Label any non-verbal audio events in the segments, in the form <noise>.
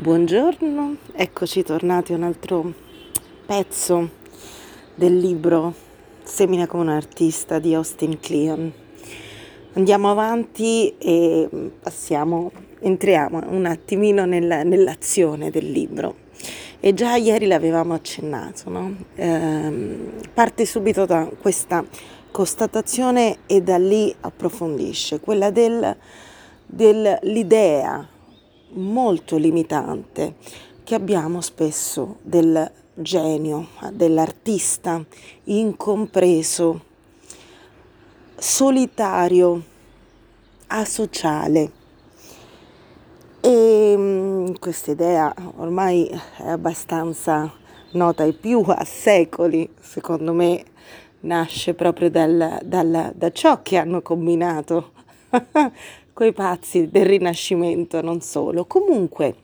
Buongiorno, eccoci tornati a un altro pezzo del libro Semina come un artista di Austin Kleon. Andiamo avanti e passiamo, entriamo un attimino nella, nell'azione del libro. E già ieri l'avevamo accennato, no? eh, parte subito da questa constatazione e da lì approfondisce, quella del, dell'idea molto limitante che abbiamo spesso del genio, dell'artista incompreso, solitario, asociale. E mm, questa idea ormai è abbastanza nota ai più a secoli, secondo me nasce proprio dal, dal, da ciò che hanno combinato <laughs> quei pazzi del Rinascimento, non solo. Comunque,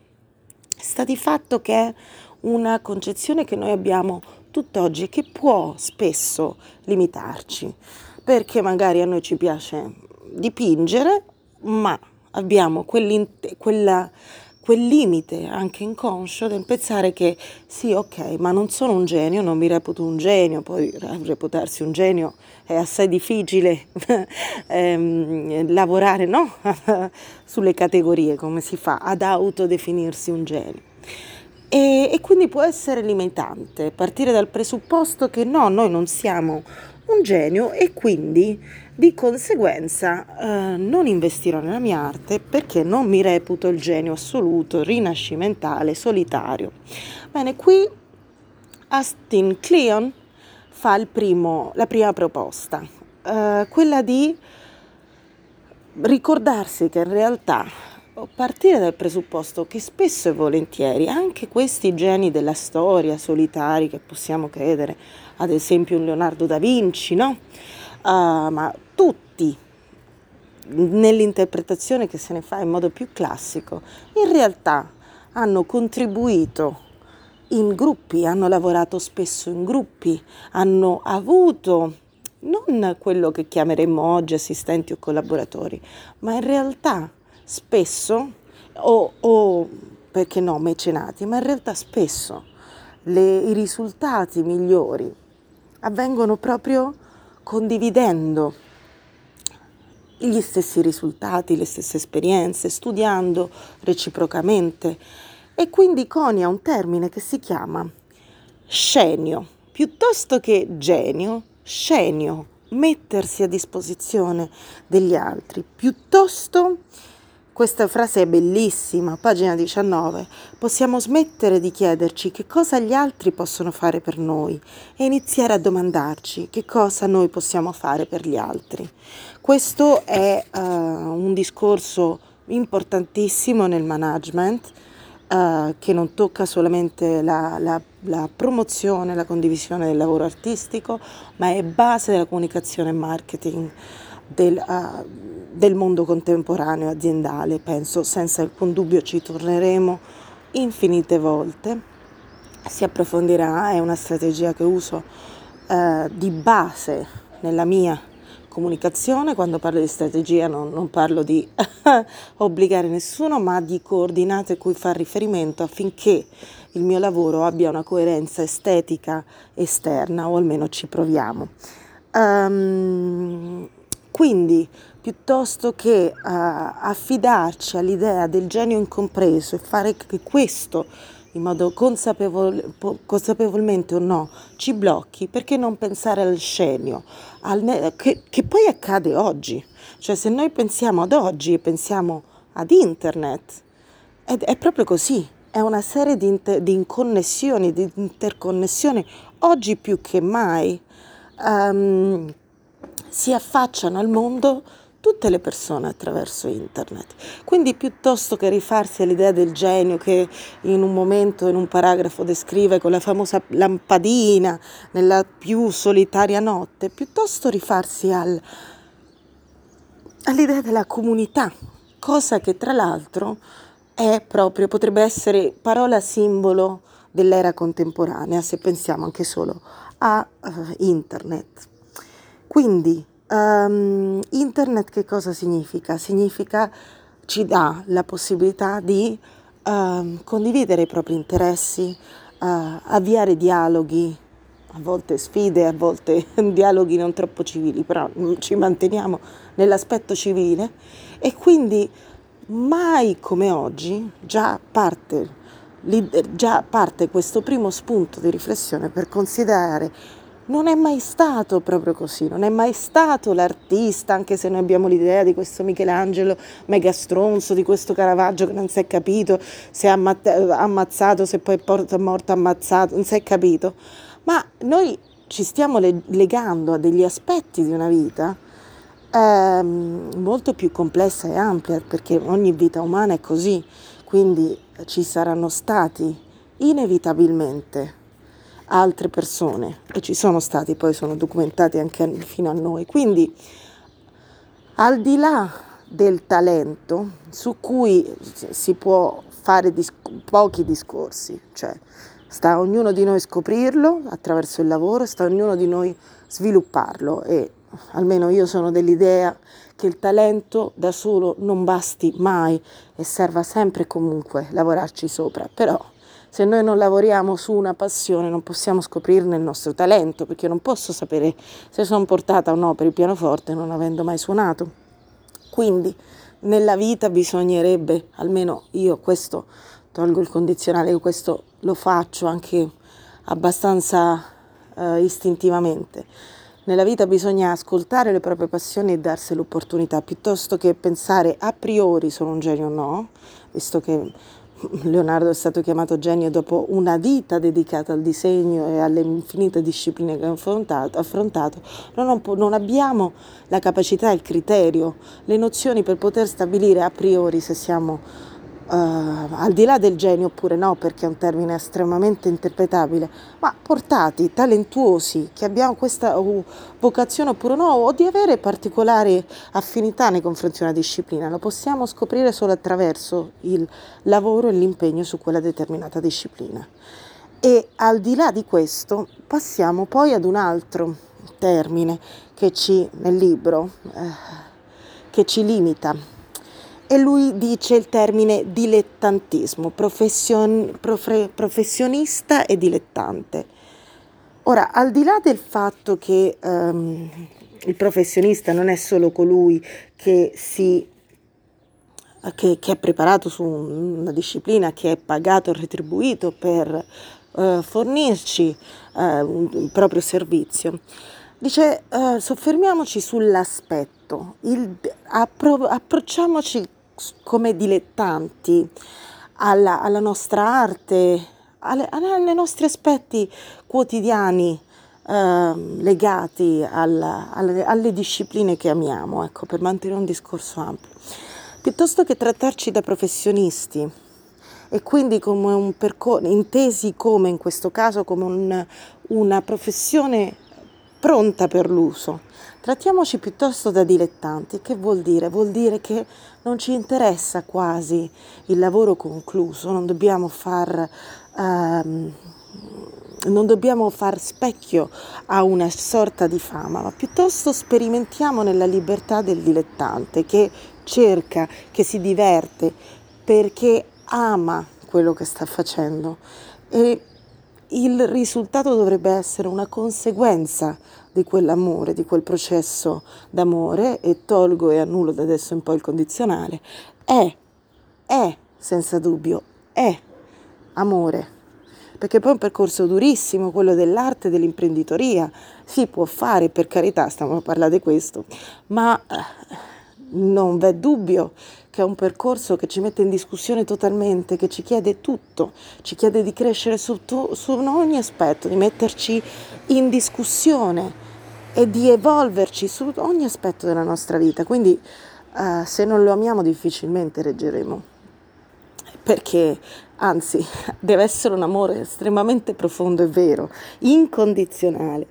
sta di fatto che è una concezione che noi abbiamo tutt'oggi e che può spesso limitarci, perché magari a noi ci piace dipingere, ma abbiamo quella quel limite anche inconscio del pensare che sì, ok, ma non sono un genio, non mi reputo un genio, poi reputarsi un genio è assai difficile <laughs> ehm, lavorare no? <laughs> sulle categorie, come si fa ad autodefinirsi un genio. E, e quindi può essere limitante partire dal presupposto che no, noi non siamo un genio e quindi di conseguenza eh, non investirò nella mia arte perché non mi reputo il genio assoluto, rinascimentale, solitario. Bene, qui Austin Kleon fa primo, la prima proposta, eh, quella di ricordarsi che in realtà partire dal presupposto che spesso e volentieri anche questi geni della storia solitari che possiamo credere, ad esempio un Leonardo da Vinci, no? Uh, ma tutti nell'interpretazione che se ne fa in modo più classico, in realtà hanno contribuito in gruppi, hanno lavorato spesso in gruppi, hanno avuto non quello che chiameremmo oggi assistenti o collaboratori, ma in realtà spesso, o, o perché no, mecenati, ma in realtà spesso le, i risultati migliori avvengono proprio condividendo gli stessi risultati, le stesse esperienze, studiando reciprocamente. E quindi conia un termine che si chiama scenio, piuttosto che genio, scenio, mettersi a disposizione degli altri, piuttosto questa frase è bellissima, pagina 19. Possiamo smettere di chiederci che cosa gli altri possono fare per noi e iniziare a domandarci che cosa noi possiamo fare per gli altri. Questo è uh, un discorso importantissimo nel management uh, che non tocca solamente la, la, la promozione, la condivisione del lavoro artistico, ma è base della comunicazione e marketing del, uh, del mondo contemporaneo aziendale, penso senza alcun dubbio ci torneremo infinite volte, si approfondirà, è una strategia che uso uh, di base nella mia comunicazione, quando parlo di strategia non, non parlo di <laughs> obbligare nessuno, ma di coordinate cui far riferimento affinché il mio lavoro abbia una coerenza estetica esterna o almeno ci proviamo. Um, quindi, piuttosto che uh, affidarci all'idea del genio incompreso e fare che questo, in modo consapevole, consapevolmente o no, ci blocchi, perché non pensare al scenio, al, che, che poi accade oggi. Cioè, se noi pensiamo ad oggi e pensiamo ad internet, è, è proprio così, è una serie di, inter, di inconnessioni, di interconnessioni, oggi più che mai. Um, si affacciano al mondo tutte le persone attraverso internet. Quindi piuttosto che rifarsi all'idea del genio che in un momento, in un paragrafo descrive con la famosa lampadina nella più solitaria notte, piuttosto rifarsi al, all'idea della comunità, cosa che tra l'altro è proprio, potrebbe essere parola simbolo dell'era contemporanea, se pensiamo anche solo a uh, internet. Quindi um, internet che cosa significa? Significa ci dà la possibilità di uh, condividere i propri interessi, uh, avviare dialoghi, a volte sfide, a volte <laughs> dialoghi non troppo civili, però ci manteniamo nell'aspetto civile e quindi mai come oggi già parte, già parte questo primo spunto di riflessione per considerare non è mai stato proprio così, non è mai stato l'artista, anche se noi abbiamo l'idea di questo Michelangelo mega stronzo, di questo Caravaggio che non si è capito se è ammazzato, se poi è morto ammazzato, non si è capito. Ma noi ci stiamo legando a degli aspetti di una vita eh, molto più complessa e ampia, perché ogni vita umana è così, quindi ci saranno stati inevitabilmente altre persone e ci sono stati, poi sono documentati anche fino a noi. Quindi al di là del talento su cui si può fare dis- pochi discorsi, cioè sta a ognuno di noi scoprirlo attraverso il lavoro, sta a ognuno di noi svilupparlo e almeno io sono dell'idea che il talento da solo non basti mai e serva sempre comunque lavorarci sopra, però se noi non lavoriamo su una passione non possiamo scoprirne il nostro talento, perché non posso sapere se sono portata o no per il pianoforte non avendo mai suonato. Quindi nella vita bisognerebbe, almeno io questo tolgo il condizionale, io questo lo faccio anche abbastanza uh, istintivamente. Nella vita bisogna ascoltare le proprie passioni e darsi l'opportunità, piuttosto che pensare a priori sono un genio o no, visto che Leonardo è stato chiamato genio dopo una vita dedicata al disegno e alle infinite discipline che ha affrontato, affrontato. Non, non, abbiamo la capacità, il criterio, le nozioni per poter stabilire a priori se siamo uh, al di là del genio oppure no, perché è un termine estremamente interpretabile, ma portati, talentuosi, che abbiamo questa uh, vocazione oppure no, o di avere particolari affinità nei confronti di una disciplina, lo possiamo scoprire solo attraverso il lavoro e l'impegno su quella determinata disciplina. E al di là di questo passiamo poi ad un altro termine che ci, nel libro, eh, che ci limita e lui dice il termine dilettantismo, profession, profe, professionista e dilettante. Ora, al di là del fatto che um, il professionista non è solo colui che, si, che, che è preparato su una disciplina, che è pagato retribuito per uh, fornirci uh, un proprio servizio, dice uh, soffermiamoci sull'aspetto, il, appro- approcciamoci come dilettanti alla, alla nostra arte, alle, ai nostri aspetti quotidiani eh, legati alla, alle, alle, discipline che amiamo, ecco, per mantenere un discorso ampio, piuttosto che trattarci da professionisti e quindi come un percorso, intesi come in questo caso come un, una professione pronta per l'uso. Trattiamoci piuttosto da dilettanti. Che vuol dire? Vuol dire che non ci interessa quasi il lavoro concluso, non dobbiamo far, um, non dobbiamo far specchio a una sorta di fama, ma piuttosto sperimentiamo nella libertà del dilettante che cerca, che si diverte perché ama quello che sta facendo. E il risultato dovrebbe essere una conseguenza di quell'amore, di quel processo d'amore e tolgo e annullo da adesso in poi il condizionale, è, è senza dubbio, è amore. Perché poi è un percorso durissimo, quello dell'arte dell'imprenditoria. Si può fare, per carità, stiamo a parlare di questo, ma eh, non v'è dubbio che è un percorso che ci mette in discussione totalmente, che ci chiede tutto, ci chiede di crescere su, tu, su ogni aspetto, di metterci in discussione e di evolverci su ogni aspetto della nostra vita. Quindi uh, se non lo amiamo difficilmente reggeremo perché anzi <laughs> deve essere un amore estremamente profondo e vero, incondizionale.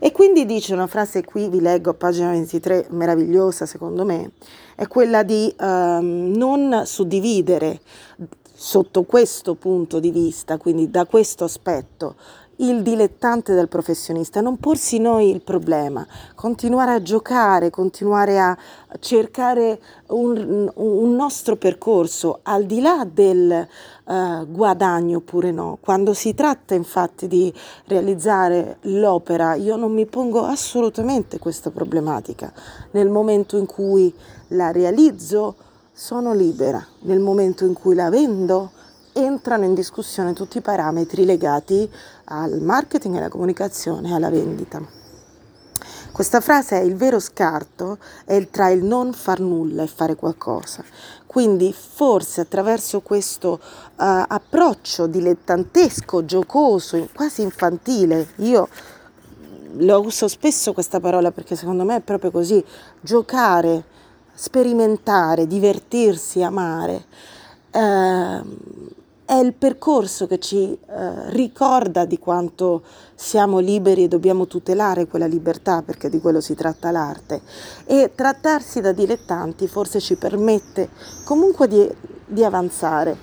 E quindi dice una frase qui, vi leggo a pagina 23, meravigliosa secondo me, è quella di um, non suddividere sotto questo punto di vista, quindi da questo aspetto, il dilettante dal professionista, non porsi noi il problema, continuare a giocare, continuare a cercare un, un nostro percorso al di là del uh, guadagno oppure no. Quando si tratta infatti di realizzare l'opera, io non mi pongo assolutamente questa problematica. Nel momento in cui la realizzo sono libera, nel momento in cui la vendo entrano in discussione tutti i parametri legati al marketing alla comunicazione e alla vendita. Questa frase è il vero scarto è tra il non far nulla e fare qualcosa. Quindi forse attraverso questo uh, approccio dilettantesco, giocoso, quasi infantile, io lo uso spesso questa parola perché secondo me è proprio così, giocare, sperimentare, divertirsi, amare. Uh, è il percorso che ci eh, ricorda di quanto siamo liberi e dobbiamo tutelare quella libertà, perché di quello si tratta l'arte. E trattarsi da dilettanti forse ci permette comunque di, di avanzare.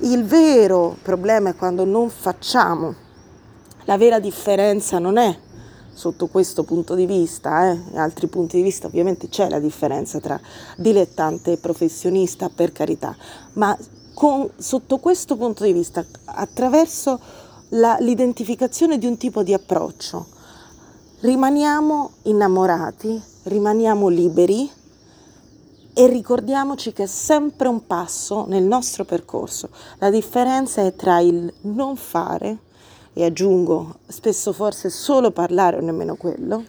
Il vero problema è quando non facciamo. La vera differenza non è sotto questo punto di vista, eh, altri punti di vista ovviamente c'è la differenza tra dilettante e professionista, per carità, ma con, sotto questo punto di vista, attraverso la, l'identificazione di un tipo di approccio, rimaniamo innamorati, rimaniamo liberi e ricordiamoci che è sempre un passo nel nostro percorso. La differenza è tra il non fare, e aggiungo spesso forse solo parlare o nemmeno quello,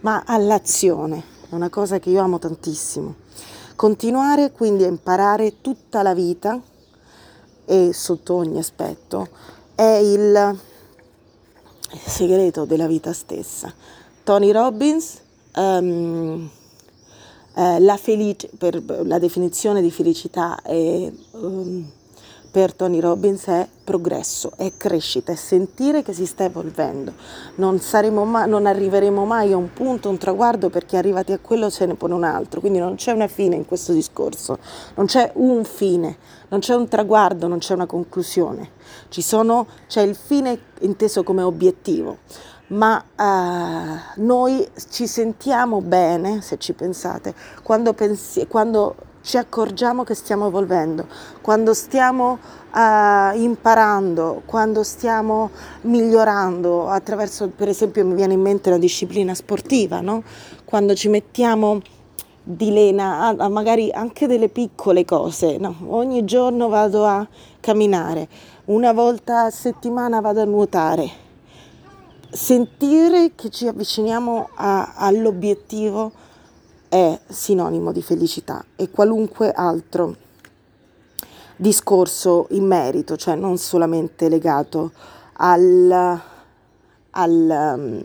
ma all'azione, è una cosa che io amo tantissimo. Continuare quindi a imparare tutta la vita e sotto ogni aspetto è il segreto della vita stessa. Tony Robbins, um, eh, la, felice, per la definizione di felicità è um, per Tony Robbins è progresso, è crescita, è sentire che si sta evolvendo. Non, mai, non arriveremo mai a un punto, un traguardo, perché arrivati a quello se ne pone un altro. Quindi non c'è una fine in questo discorso, non c'è un fine, non c'è un traguardo, non c'è una conclusione. Sono, c'è il fine inteso come obiettivo ma uh, noi ci sentiamo bene, se ci pensate, quando, pensi- quando ci accorgiamo che stiamo evolvendo, quando stiamo uh, imparando, quando stiamo migliorando attraverso, per esempio mi viene in mente la disciplina sportiva, no? quando ci mettiamo di lena a, a magari anche delle piccole cose, no? ogni giorno vado a camminare, una volta a settimana vado a nuotare, sentire che ci avviciniamo a, all'obiettivo è sinonimo di felicità e qualunque altro discorso in merito, cioè non solamente legato al, al, um,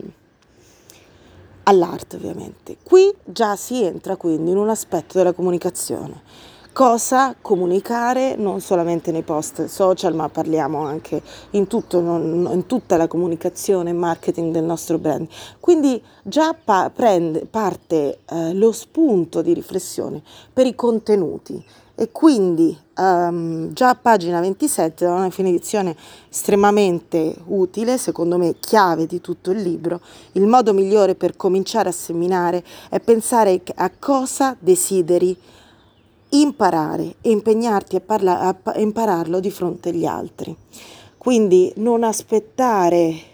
all'arte ovviamente. Qui già si entra quindi in un aspetto della comunicazione cosa comunicare non solamente nei post social, ma parliamo anche in, tutto, in tutta la comunicazione e marketing del nostro brand. Quindi già pa- prende, parte eh, lo spunto di riflessione per i contenuti e quindi um, già a pagina 27 da una definizione estremamente utile, secondo me chiave di tutto il libro, il modo migliore per cominciare a seminare è pensare a cosa desideri imparare e impegnarti a, parla- a impararlo di fronte agli altri. Quindi non aspettare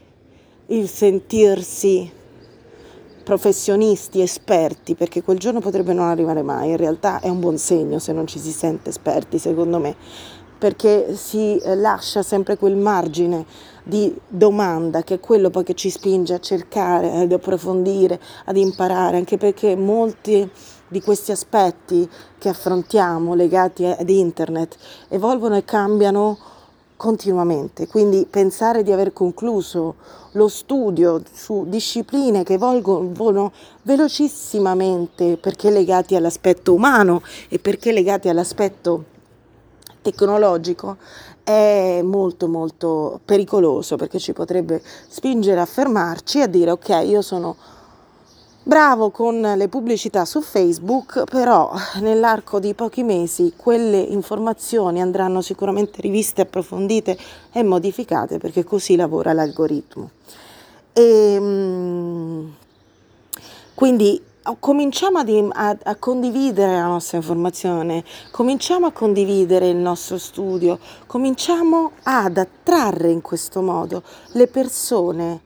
il sentirsi professionisti, esperti, perché quel giorno potrebbe non arrivare mai. In realtà è un buon segno se non ci si sente esperti, secondo me, perché si lascia sempre quel margine di domanda che è quello poi che ci spinge a cercare, ad approfondire, ad imparare, anche perché molti di questi aspetti che affrontiamo legati ad internet evolvono e cambiano continuamente, quindi pensare di aver concluso lo studio su discipline che evolvono velocissimamente perché legati all'aspetto umano e perché legati all'aspetto tecnologico è molto molto pericoloso perché ci potrebbe spingere a fermarci e a dire ok io sono Bravo con le pubblicità su Facebook, però nell'arco di pochi mesi quelle informazioni andranno sicuramente riviste, approfondite e modificate perché così lavora l'algoritmo. E, ehm, quindi cominciamo a, a, condividere la nostra informazione, cominciamo a condividere il nostro studio, cominciamo ad attrarre in questo modo le persone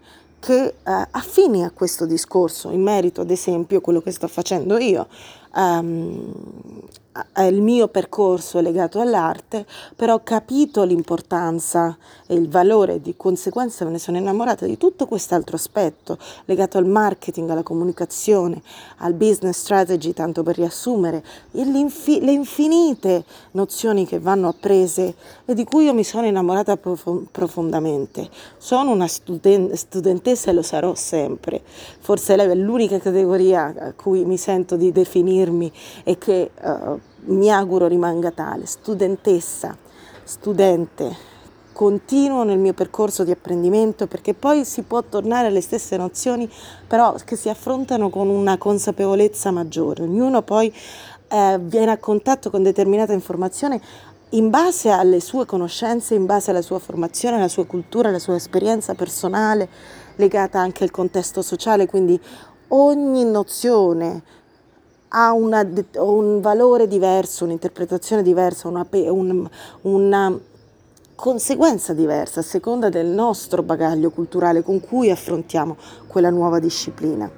che eh, affini a questo discorso, in merito ad esempio a quello che sto facendo io, um, il mio percorso legato all'arte, però ho capito l'importanza e il valore, di conseguenza me ne sono innamorata di tutto quest'altro aspetto legato al marketing, alla comunicazione, al business strategy, tanto per riassumere, le infinite nozioni che vanno apprese e di cui io mi sono innamorata profondamente. Sono una studen- studentessa e lo sarò sempre, forse è l'unica categoria a cui mi sento di definirmi e che... Uh, mi auguro rimanga tale, studentessa, studente, continuo nel mio percorso di apprendimento perché poi si può tornare alle stesse nozioni, però che si affrontano con una consapevolezza maggiore. Ognuno poi eh, viene a contatto con determinata informazione in base alle sue conoscenze, in base alla sua formazione, alla sua cultura, alla sua esperienza personale, legata anche al contesto sociale, quindi ogni nozione ha una, un valore diverso, un'interpretazione diversa, una, un, una conseguenza diversa a seconda del nostro bagaglio culturale con cui affrontiamo quella nuova disciplina.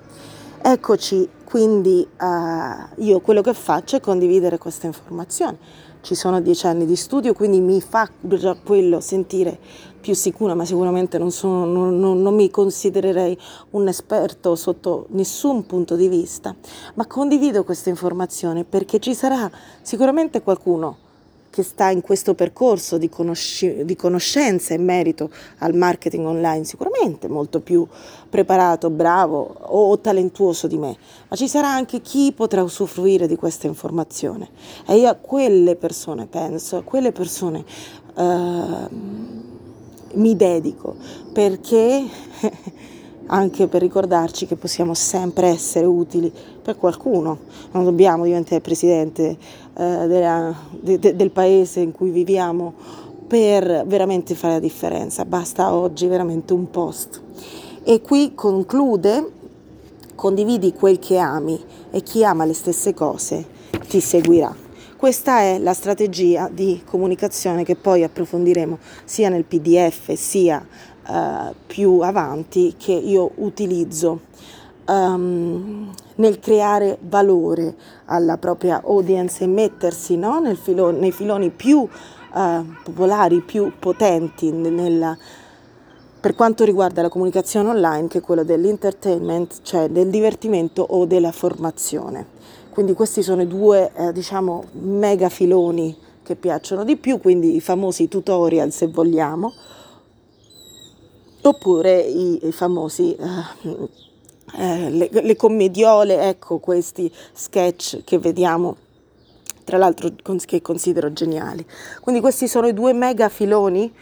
Eccoci, quindi uh, io quello che faccio è condividere queste informazioni ci sono dieci anni di studio, quindi mi fa già quello sentire più sicura, ma sicuramente non, sono, non, non, non mi considererei un esperto sotto nessun punto di vista, ma condivido questa informazione perché ci sarà sicuramente qualcuno che sta in questo percorso di, conosci- di conoscenza in merito al marketing online, sicuramente molto più preparato, bravo o talentuoso di me, ma ci sarà anche chi potrà usufruire di questa informazione. E io a quelle persone penso, a quelle persone uh, mi dedico perché <laughs> anche per ricordarci che possiamo sempre essere utili per qualcuno, non dobbiamo diventare presidente eh, della, de, de, del paese in cui viviamo per veramente fare la differenza, basta oggi veramente un post. E qui conclude, condividi quel che ami e chi ama le stesse cose ti seguirà. Questa è la strategia di comunicazione che poi approfondiremo sia nel PDF sia uh, più avanti che io utilizzo um, nel creare valore alla propria audience e mettersi no, filo, nei filoni più uh, popolari, più potenti nella, per quanto riguarda la comunicazione online che è quello dell'entertainment, cioè del divertimento o della formazione. Quindi questi sono i due eh, diciamo mega filoni che piacciono di più, quindi i famosi tutorial se vogliamo, oppure i, i famosi uh, eh, le, le, commediole, ecco questi sketch che vediamo, tra l'altro che considero geniali. Quindi questi sono i due mega filoni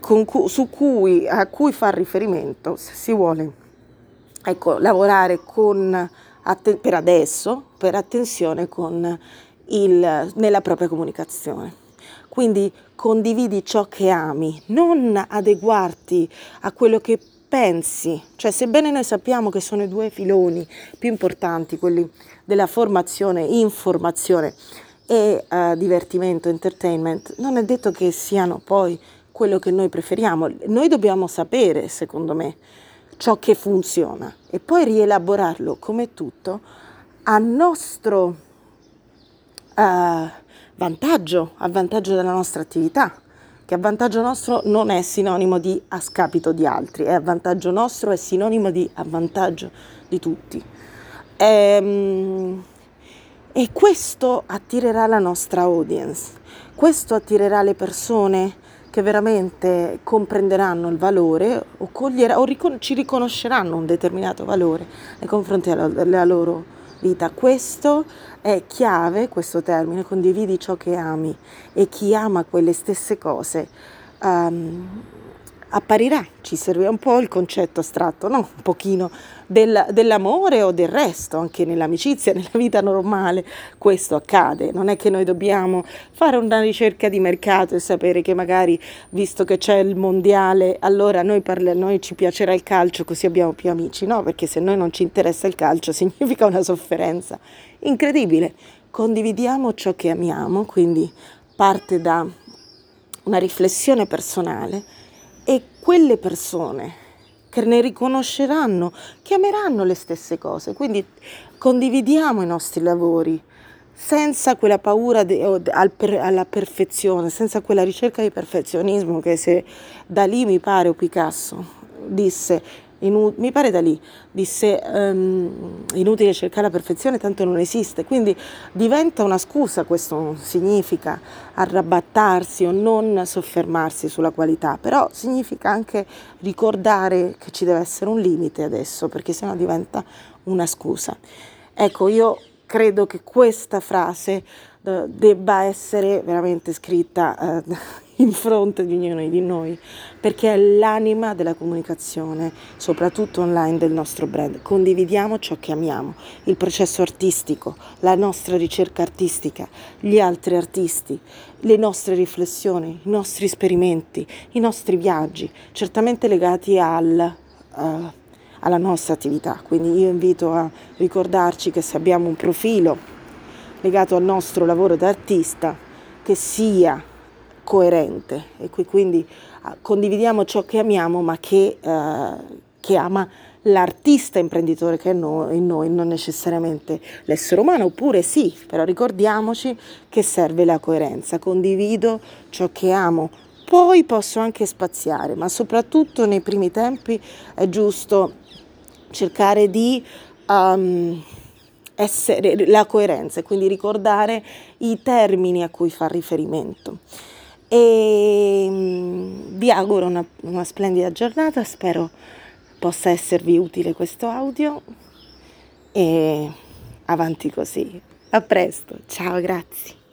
cu- cui, a cui far riferimento se si vuole ecco, lavorare con, atten- per adesso, per attenzione il, nella propria comunicazione. Quindi condividi ciò che ami, non adeguarti a quello che pensi, cioè sebbene noi sappiamo che sono i due filoni più importanti, quelli della formazione, informazione e uh, divertimento, entertainment, non è detto che siano poi quello che noi preferiamo. Noi dobbiamo sapere, secondo me, ciò che funziona e poi rielaborarlo come tutto a nostro uh, vantaggio, a vantaggio della nostra attività che a vantaggio nostro non è sinonimo di a scapito di altri, è a vantaggio nostro, è sinonimo di a vantaggio di tutti. E, ehm, e questo attirerà la nostra audience, questo attirerà le persone che veramente comprenderanno il valore o, cogliere, o ricon- ci riconosceranno un determinato valore nei confronti della loro vita. Questo è chiave, questo termine, condividi ciò che ami e chi ama quelle stesse cose um, apparirà, ci serve un po' il concetto astratto, no? Un pochino del, dell'amore o del resto, anche nell'amicizia, <laughs> nella vita normale, questo accade. Non è che noi dobbiamo fare una ricerca di mercato e sapere che magari, visto che c'è il mondiale, allora noi, parla, noi ci piacerà il calcio così abbiamo più amici, no? Perché se noi non ci interessa il calcio <laughs> significa una sofferenza incredibile. Condividiamo ciò che amiamo, quindi parte da una riflessione personale e quelle persone che ne riconosceranno, chiameranno le stesse cose. Quindi condividiamo i nostri lavori senza quella paura de, al per, alla perfezione, senza quella ricerca di perfezionismo che se da lì mi pare o Picasso disse Inu- mi pare da lì, disse um, inutile cercare la perfezione tanto non esiste, quindi diventa una scusa, questo non significa arrabattarsi o non soffermarsi sulla qualità, però significa anche ricordare che ci deve essere un limite adesso, perché sennò diventa una scusa. Ecco, io credo che questa frase uh, debba essere veramente scritta uh, in fronte di ognuno di noi, perché è l'anima della comunicazione, soprattutto online del nostro brand. Condividiamo ciò che amiamo, il processo artistico, la nostra ricerca artistica, gli altri artisti, le nostre riflessioni, i nostri esperimenti, i nostri viaggi, certamente legati al... Uh, alla nostra attività. Quindi io invito a ricordarci che se abbiamo un profilo legato al nostro lavoro d'artista, che sia coerente. E qui quindi uh, condividiamo ciò che amiamo ma che, uh, che ama l'artista imprenditore che è no, in noi, non necessariamente l'essere umano, oppure sì, però ricordiamoci che serve la coerenza, condivido ciò che amo, poi posso anche spaziare, ma soprattutto nei primi tempi è giusto cercare di um, essere la coerenza, quindi ricordare i termini a cui fa riferimento e mm, vi auguro una, una splendida giornata, spero possa esservi utile questo audio e avanti così. A presto, ciao, grazie.